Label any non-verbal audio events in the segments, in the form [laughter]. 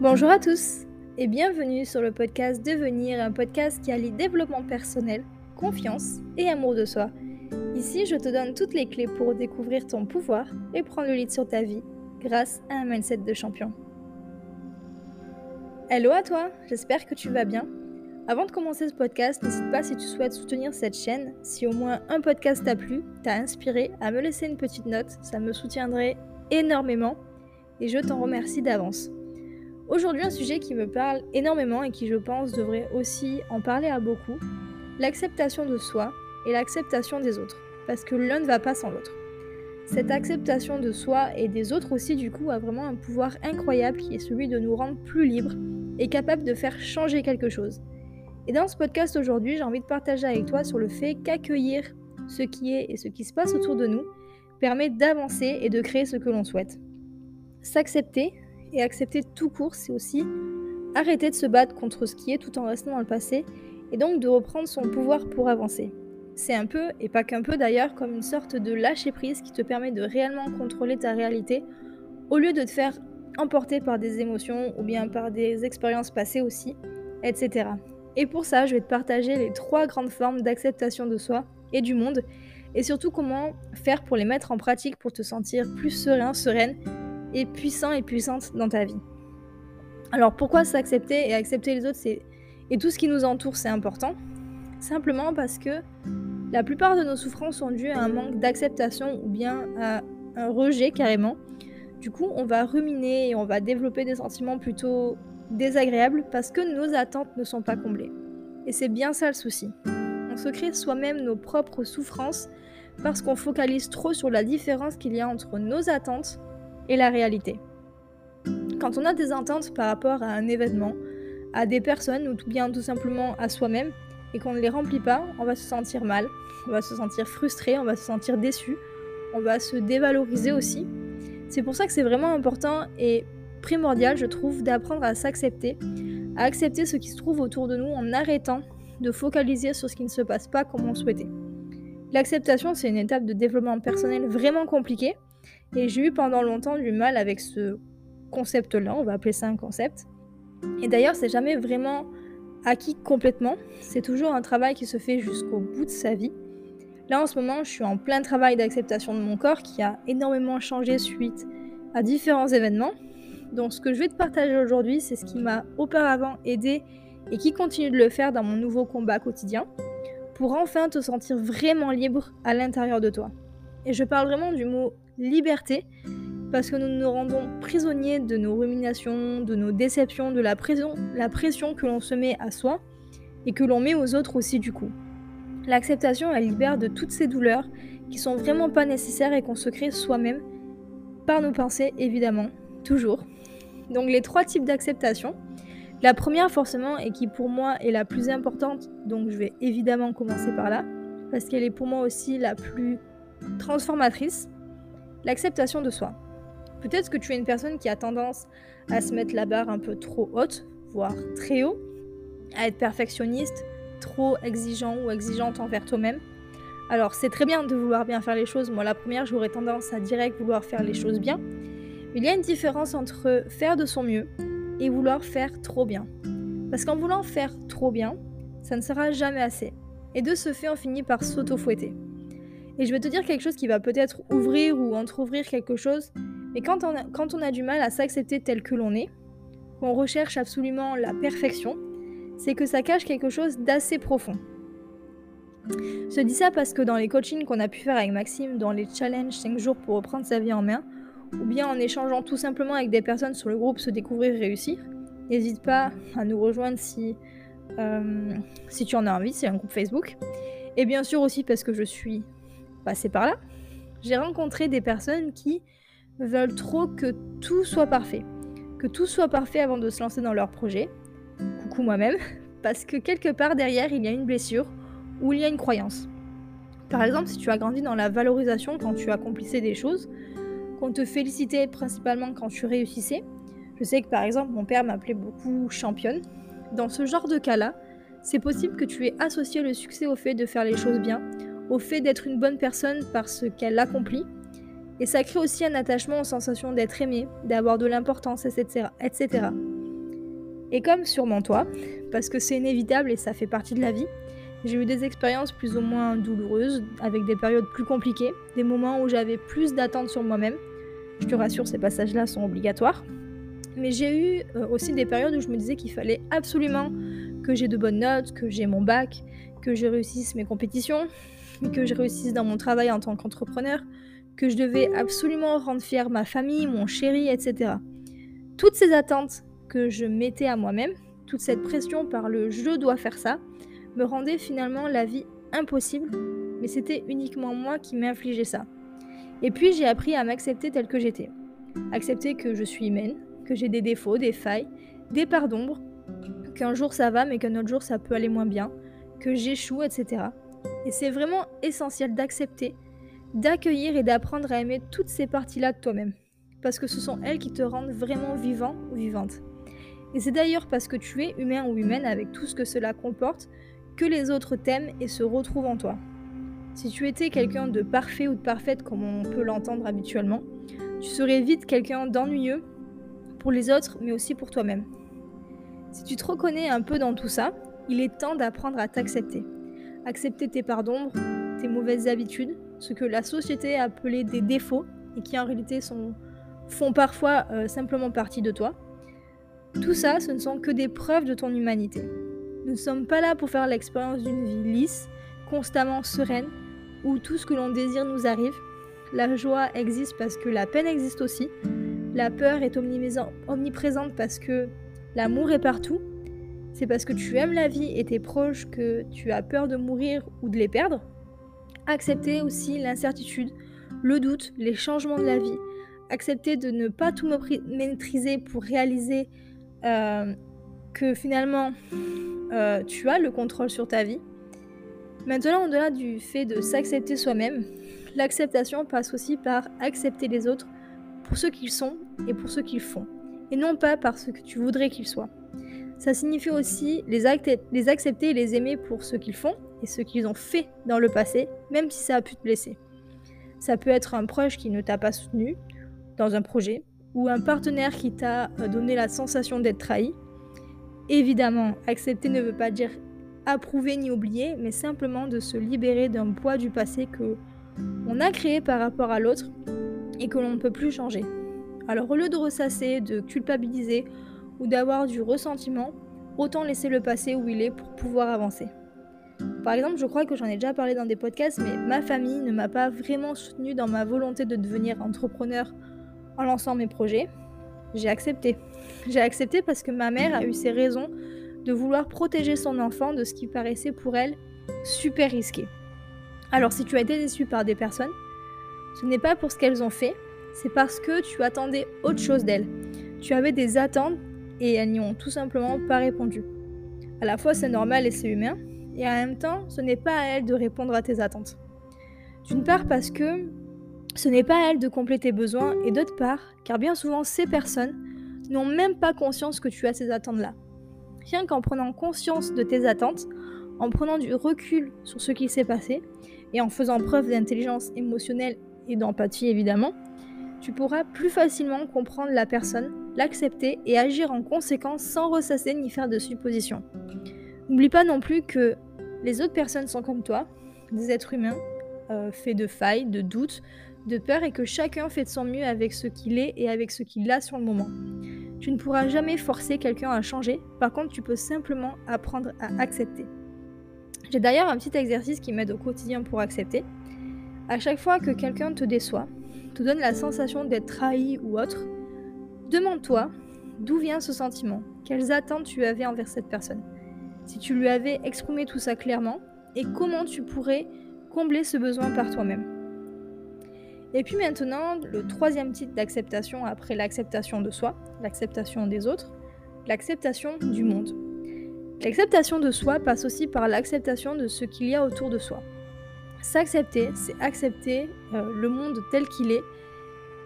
Bonjour à tous et bienvenue sur le podcast Devenir, un podcast qui allie développement personnel, confiance et amour de soi. Ici, je te donne toutes les clés pour découvrir ton pouvoir et prendre le lead sur ta vie grâce à un mindset de champion. Hello à toi, j'espère que tu vas bien. Avant de commencer ce podcast, n'hésite pas si tu souhaites soutenir cette chaîne, si au moins un podcast t'a plu, t'a inspiré, à me laisser une petite note, ça me soutiendrait énormément et je t'en remercie d'avance. Aujourd'hui, un sujet qui me parle énormément et qui je pense devrait aussi en parler à beaucoup, l'acceptation de soi et l'acceptation des autres, parce que l'un ne va pas sans l'autre. Cette acceptation de soi et des autres aussi du coup a vraiment un pouvoir incroyable qui est celui de nous rendre plus libres et capables de faire changer quelque chose. Et dans ce podcast aujourd'hui, j'ai envie de partager avec toi sur le fait qu'accueillir ce qui est et ce qui se passe autour de nous permet d'avancer et de créer ce que l'on souhaite. S'accepter, et accepter tout court, c'est aussi arrêter de se battre contre ce qui est tout en restant dans le passé et donc de reprendre son pouvoir pour avancer. C'est un peu, et pas qu'un peu d'ailleurs, comme une sorte de lâcher prise qui te permet de réellement contrôler ta réalité au lieu de te faire emporter par des émotions ou bien par des expériences passées aussi, etc. Et pour ça, je vais te partager les trois grandes formes d'acceptation de soi et du monde et surtout comment faire pour les mettre en pratique pour te sentir plus serein, sereine et puissant et puissante dans ta vie. Alors pourquoi s'accepter et accepter les autres et tout ce qui nous entoure c'est important? Simplement parce que la plupart de nos souffrances sont dues à un manque d'acceptation ou bien à un rejet carrément. Du coup, on va ruminer et on va développer des sentiments plutôt désagréables parce que nos attentes ne sont pas comblées. Et c'est bien ça le souci. On se crée soi-même nos propres souffrances parce qu'on focalise trop sur la différence qu'il y a entre nos attentes et la réalité. Quand on a des ententes par rapport à un événement, à des personnes ou tout bien tout simplement à soi-même et qu'on ne les remplit pas, on va se sentir mal, on va se sentir frustré, on va se sentir déçu, on va se dévaloriser aussi. C'est pour ça que c'est vraiment important et primordial, je trouve, d'apprendre à s'accepter, à accepter ce qui se trouve autour de nous en arrêtant de focaliser sur ce qui ne se passe pas comme on souhaitait. L'acceptation, c'est une étape de développement personnel vraiment compliquée et j'ai eu pendant longtemps du mal avec ce concept-là, on va appeler ça un concept. Et d'ailleurs, c'est jamais vraiment acquis complètement, c'est toujours un travail qui se fait jusqu'au bout de sa vie. Là en ce moment, je suis en plein travail d'acceptation de mon corps qui a énormément changé suite à différents événements. Donc ce que je vais te partager aujourd'hui, c'est ce qui m'a auparavant aidé et qui continue de le faire dans mon nouveau combat quotidien pour enfin te sentir vraiment libre à l'intérieur de toi. Et je parle vraiment du mot liberté, parce que nous nous rendons prisonniers de nos ruminations, de nos déceptions, de la pression, la pression que l'on se met à soi et que l'on met aux autres aussi du coup. L'acceptation, elle libère de toutes ces douleurs qui sont vraiment pas nécessaires et qu'on se crée soi-même par nos pensées évidemment, toujours. Donc les trois types d'acceptation. La première forcément et qui pour moi est la plus importante, donc je vais évidemment commencer par là, parce qu'elle est pour moi aussi la plus transformatrice, l'acceptation de soi. Peut-être que tu es une personne qui a tendance à se mettre la barre un peu trop haute, voire très haut, à être perfectionniste, trop exigeant ou exigeante envers toi-même. Alors c'est très bien de vouloir bien faire les choses, moi la première j'aurais tendance à direct vouloir faire les choses bien, mais il y a une différence entre faire de son mieux et vouloir faire trop bien. Parce qu'en voulant faire trop bien, ça ne sera jamais assez. Et de ce fait, on finit par s'auto-fouetter. Et je vais te dire quelque chose qui va peut-être ouvrir ou entr'ouvrir quelque chose, mais quand on a, du mal à s'accepter tel que l'on est, qu'on recherche absolument la perfection, c'est que ça cache quelque chose d'assez profond. Je dis ça parce que dans les coachings qu'on a pu faire avec Maxime, dans les challenges 5 jours pour reprendre sa vie en main, ou bien en échangeant tout simplement avec des personnes sur le groupe Se découvrir réussir, n'hésite pas à nous rejoindre si, euh, si tu en as envie, c'est un groupe Facebook. Et bien sûr aussi parce que je suis passé par là, j'ai rencontré des personnes qui veulent trop que tout soit parfait. Que tout soit parfait avant de se lancer dans leur projet. Coucou moi-même. [laughs] Parce que quelque part derrière, il y a une blessure ou il y a une croyance. Par exemple, si tu as grandi dans la valorisation quand tu accomplissais des choses, qu'on te félicitait principalement quand tu réussissais, je sais que par exemple mon père m'appelait beaucoup championne. Dans ce genre de cas-là, c'est possible que tu aies associé le succès au fait de faire les choses bien, au fait d'être une bonne personne parce qu'elle accomplit. Et ça crée aussi un attachement aux sensations d'être aimé, d'avoir de l'importance, etc., etc. Et comme sûrement toi, parce que c'est inévitable et ça fait partie de la vie, j'ai eu des expériences plus ou moins douloureuses, avec des périodes plus compliquées, des moments où j'avais plus d'attentes sur moi-même. Je te rassure, ces passages-là sont obligatoires. Mais j'ai eu euh, aussi des périodes où je me disais qu'il fallait absolument que j'ai de bonnes notes, que j'ai mon bac, que je réussisse mes compétitions, que je réussisse dans mon travail en tant qu'entrepreneur, que je devais absolument rendre fière ma famille, mon chéri, etc. Toutes ces attentes que je mettais à moi-même, toute cette pression par le je dois faire ça, me rendait finalement la vie impossible, mais c'était uniquement moi qui m'infligeais ça. Et puis j'ai appris à m'accepter tel que j'étais. Accepter que je suis humaine, que j'ai des défauts, des failles, des parts d'ombre, qu'un jour ça va mais qu'un autre jour ça peut aller moins bien, que j'échoue, etc. Et c'est vraiment essentiel d'accepter, d'accueillir et d'apprendre à aimer toutes ces parties-là de toi-même. Parce que ce sont elles qui te rendent vraiment vivant ou vivante. Et c'est d'ailleurs parce que tu es humain ou humaine avec tout ce que cela comporte que les autres t'aiment et se retrouvent en toi. Si tu étais quelqu'un de parfait ou de parfaite comme on peut l'entendre habituellement, tu serais vite quelqu'un d'ennuyeux pour les autres mais aussi pour toi-même. Si tu te reconnais un peu dans tout ça, il est temps d'apprendre à t'accepter. Accepter tes parts d'ombre, tes mauvaises habitudes, ce que la société a appelé des défauts et qui en réalité sont, font parfois euh, simplement partie de toi. Tout ça, ce ne sont que des preuves de ton humanité. Nous ne sommes pas là pour faire l'expérience d'une vie lisse, constamment sereine, où tout ce que l'on désire nous arrive. La joie existe parce que la peine existe aussi. La peur est omniprésente parce que l'amour est partout. C'est parce que tu aimes la vie et tes proches que tu as peur de mourir ou de les perdre. Accepter aussi l'incertitude, le doute, les changements de la vie. Accepter de ne pas tout maîtriser pour réaliser euh, que finalement euh, tu as le contrôle sur ta vie. Maintenant, au-delà du fait de s'accepter soi-même, l'acceptation passe aussi par accepter les autres pour ce qu'ils sont et pour ce qu'ils font, et non pas par ce que tu voudrais qu'ils soient. Ça signifie aussi les, accepter et les aimer pour ce qu'ils font et ce qu'ils ont fait dans le passé, même si ça a pu te blesser. Ça peut être un proche qui ne t'a pas soutenu dans un projet, ou un partenaire qui t'a donné la sensation d'être trahi. Évidemment, accepter ne veut pas dire approuver ni oublier, mais simplement de se libérer d'un poids du passé que on a créé par rapport à l'autre et que l'on ne peut plus changer. Alors au lieu de ressasser, de culpabiliser ou d'avoir du ressentiment, autant laisser le passé où il est pour pouvoir avancer. Par exemple, je crois que j'en ai déjà parlé dans des podcasts, mais ma famille ne m'a pas vraiment soutenu dans ma volonté de devenir entrepreneur en lançant mes projets. J'ai accepté. J'ai accepté parce que ma mère a eu ses raisons de vouloir protéger son enfant de ce qui paraissait pour elle super risqué. Alors si tu as été déçu par des personnes, ce n'est pas pour ce qu'elles ont fait, c'est parce que tu attendais autre chose d'elles. Tu avais des attentes et elles n'y ont tout simplement pas répondu. À la fois c'est normal et c'est humain, et en même temps ce n'est pas à elles de répondre à tes attentes. D'une part parce que ce n'est pas à elles de compléter tes besoins, et d'autre part car bien souvent ces personnes n'ont même pas conscience que tu as ces attentes-là. Rien qu'en prenant conscience de tes attentes, en prenant du recul sur ce qui s'est passé, et en faisant preuve d'intelligence émotionnelle et d'empathie évidemment, tu pourras plus facilement comprendre la personne, l'accepter et agir en conséquence sans ressasser ni faire de suppositions. N'oublie pas non plus que les autres personnes sont comme toi, des êtres humains, euh, faits de failles, de doutes, de peur et que chacun fait de son mieux avec ce qu'il est et avec ce qu'il a sur le moment. Tu ne pourras jamais forcer quelqu'un à changer, par contre tu peux simplement apprendre à accepter. J'ai d'ailleurs un petit exercice qui m'aide au quotidien pour accepter. À chaque fois que quelqu'un te déçoit, te donne la sensation d'être trahi ou autre, demande-toi d'où vient ce sentiment, quelles attentes tu avais envers cette personne, si tu lui avais exprimé tout ça clairement, et comment tu pourrais combler ce besoin par toi-même. Et puis maintenant, le troisième type d'acceptation après l'acceptation de soi, l'acceptation des autres, l'acceptation du monde. L'acceptation de soi passe aussi par l'acceptation de ce qu'il y a autour de soi. S'accepter, c'est accepter euh, le monde tel qu'il est,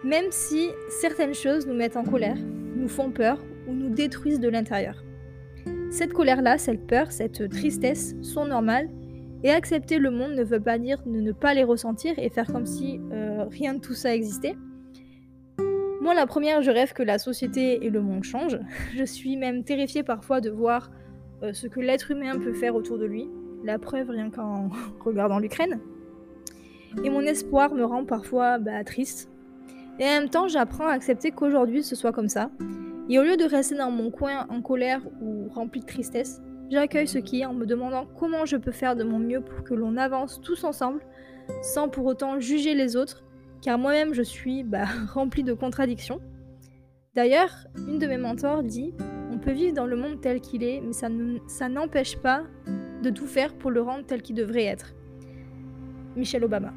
même si certaines choses nous mettent en colère, nous font peur ou nous détruisent de l'intérieur. Cette colère-là, cette peur, cette tristesse sont normales et accepter le monde ne veut pas dire ne pas les ressentir et faire comme si euh, rien de tout ça existait. Moi, la première, je rêve que la société et le monde changent. [laughs] Je suis même terrifiée parfois de voir euh, ce que l'être humain peut faire autour de lui. La preuve, rien qu'en [laughs] regardant l'Ukraine. Et mon espoir me rend parfois bah, triste. Et en même temps, j'apprends à accepter qu'aujourd'hui ce soit comme ça. Et au lieu de rester dans mon coin en colère ou rempli de tristesse, j'accueille ce qui est en me demandant comment je peux faire de mon mieux pour que l'on avance tous ensemble, sans pour autant juger les autres, car moi-même je suis bah, [laughs] rempli de contradictions. D'ailleurs, une de mes mentors dit On peut vivre dans le monde tel qu'il est, mais ça n'empêche pas de tout faire pour le rendre tel qu'il devrait être. Michelle Obama.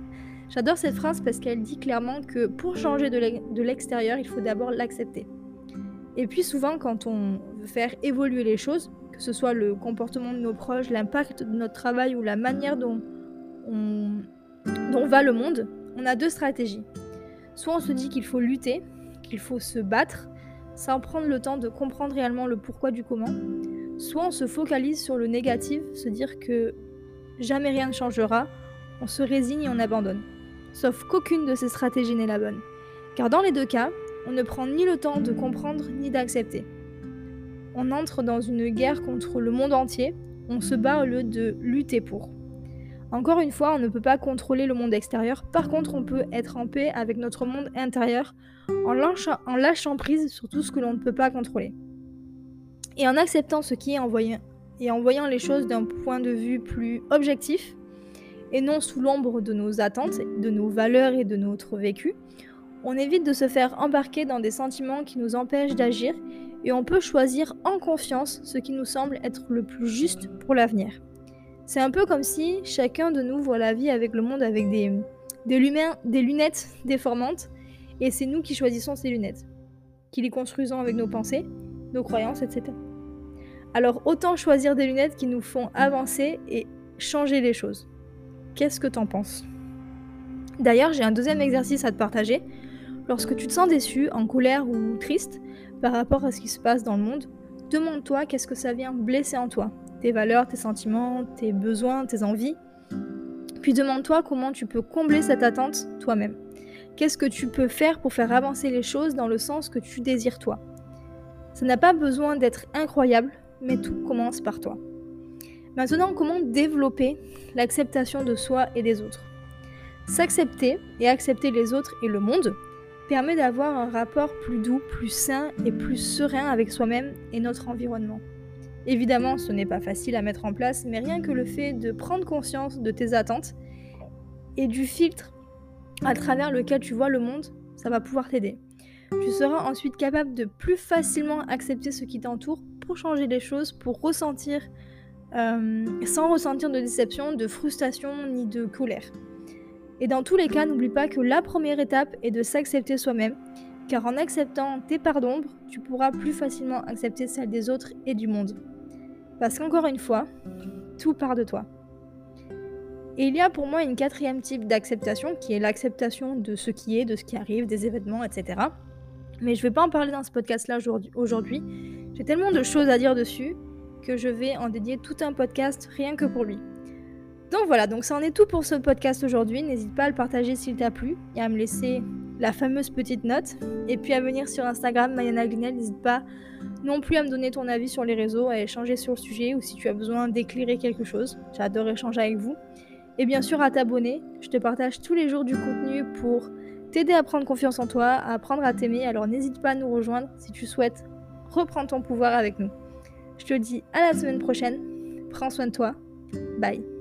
[laughs] J'adore cette phrase parce qu'elle dit clairement que pour changer de l'extérieur, il faut d'abord l'accepter. Et puis souvent, quand on veut faire évoluer les choses, que ce soit le comportement de nos proches, l'impact de notre travail ou la manière dont on, dont va le monde, on a deux stratégies. Soit on se dit qu'il faut lutter, qu'il faut se battre, sans prendre le temps de comprendre réellement le pourquoi du comment. Soit on se focalise sur le négatif, se dire que jamais rien ne changera, on se résigne et on abandonne. Sauf qu'aucune de ces stratégies n'est la bonne. Car dans les deux cas, on ne prend ni le temps de comprendre ni d'accepter. On entre dans une guerre contre le monde entier, on se bat au lieu de lutter pour. Encore une fois, on ne peut pas contrôler le monde extérieur, par contre on peut être en paix avec notre monde intérieur en lâchant, en prise sur tout ce que l'on ne peut pas contrôler. Et en acceptant ce qui est en voyant, et en voyant les choses d'un point de vue plus objectif, et non sous l'ombre de nos attentes, de nos valeurs et de notre vécu, on évite de se faire embarquer dans des sentiments qui nous empêchent d'agir et on peut choisir en confiance ce qui nous semble être le plus juste pour l'avenir. C'est un peu comme si chacun de nous voit la vie avec le monde avec des, des, des lunettes déformantes et c'est nous qui choisissons ces lunettes, qui les construisons avec nos pensées, nos croyances, etc. Alors autant choisir des lunettes qui nous font avancer et changer les choses. Qu'est-ce que t'en penses? D'ailleurs, j'ai un deuxième exercice à te partager. Lorsque tu te sens déçu, en colère ou triste par rapport à ce qui se passe dans le monde, demande-toi qu'est-ce que ça vient blesser en toi. Tes valeurs, tes sentiments, tes besoins, tes envies. Puis demande-toi comment tu peux combler cette attente toi-même. Qu'est-ce que tu peux faire pour faire avancer les choses dans le sens que tu désires toi? Ça n'a pas besoin d'être incroyable, mais tout commence par toi. Maintenant, comment développer l'acceptation de soi et des autres? S'accepter et accepter les autres et le monde permet d'avoir un rapport plus doux, plus sain et plus serein avec soi-même et notre environnement. Évidemment, ce n'est pas facile à mettre en place, mais rien que le fait de prendre conscience de tes attentes et du filtre à travers lequel tu vois le monde, ça va pouvoir t'aider. Tu seras ensuite capable de plus facilement accepter ce qui t'entoure pour changer les choses, pour ressentir euh, sans ressentir de déception, de frustration ni de colère. Et dans tous les cas, n'oublie pas que la première étape est de s'accepter soi-même, car en acceptant tes parts d'ombre, tu pourras plus facilement accepter celles des autres et du monde. Parce qu'encore une fois, tout part de toi. Et il y a pour moi une quatrième type d'acceptation, qui est l'acceptation de ce qui est, de ce qui arrive, des événements, etc. Mais je ne vais pas en parler dans ce podcast-là aujourd'hui. J'ai tellement de choses à dire dessus que je vais en dédier tout un podcast rien que pour lui. Donc voilà, donc ça en est tout pour ce podcast aujourd'hui. N'hésite pas à le partager s'il t'a plu et à me laisser la fameuse petite note. Et puis à venir sur Instagram, Mayana Glinel, n'hésite pas non plus à me donner ton avis sur les réseaux, à échanger sur le sujet ou si tu as besoin d'éclairer quelque chose. J'adore échanger avec vous. Et bien sûr à t'abonner. Je te partage tous les jours du contenu pour t'aider à prendre confiance en toi, à apprendre à t'aimer. Alors n'hésite pas à nous rejoindre si tu souhaites reprendre ton pouvoir avec nous. Je te dis à la semaine prochaine. Prends soin de toi. Bye.